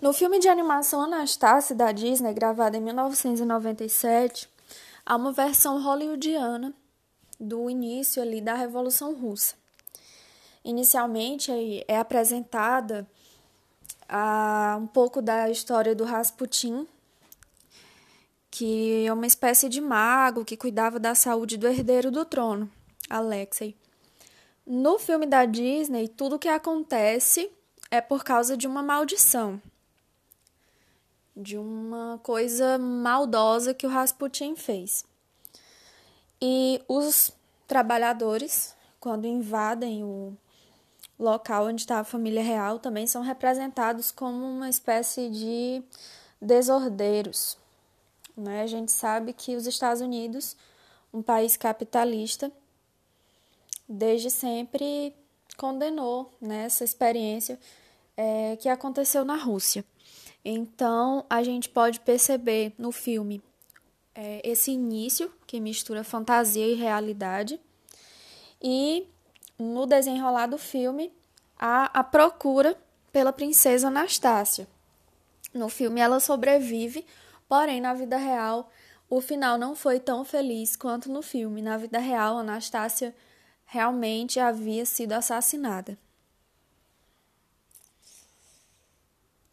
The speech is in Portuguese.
No filme de animação Anastácia da Disney, gravado em 1997, há uma versão hollywoodiana do início ali da Revolução Russa. Inicialmente é apresentada a, um pouco da história do Rasputin, que é uma espécie de mago que cuidava da saúde do herdeiro do trono, Alexei. No filme da Disney, tudo que acontece é por causa de uma maldição, de uma coisa maldosa que o Rasputin fez. E os trabalhadores, quando invadem o local onde está a família real, também são representados como uma espécie de desordeiros. Né? A gente sabe que os Estados Unidos, um país capitalista, desde sempre condenou né, essa experiência é, que aconteceu na Rússia. Então, a gente pode perceber no filme é, esse início que mistura fantasia e realidade, e no desenrolar do filme, há a procura pela princesa Anastácia. No filme, ela sobrevive, porém, na vida real, o final não foi tão feliz quanto no filme. Na vida real, Anastácia realmente havia sido assassinada.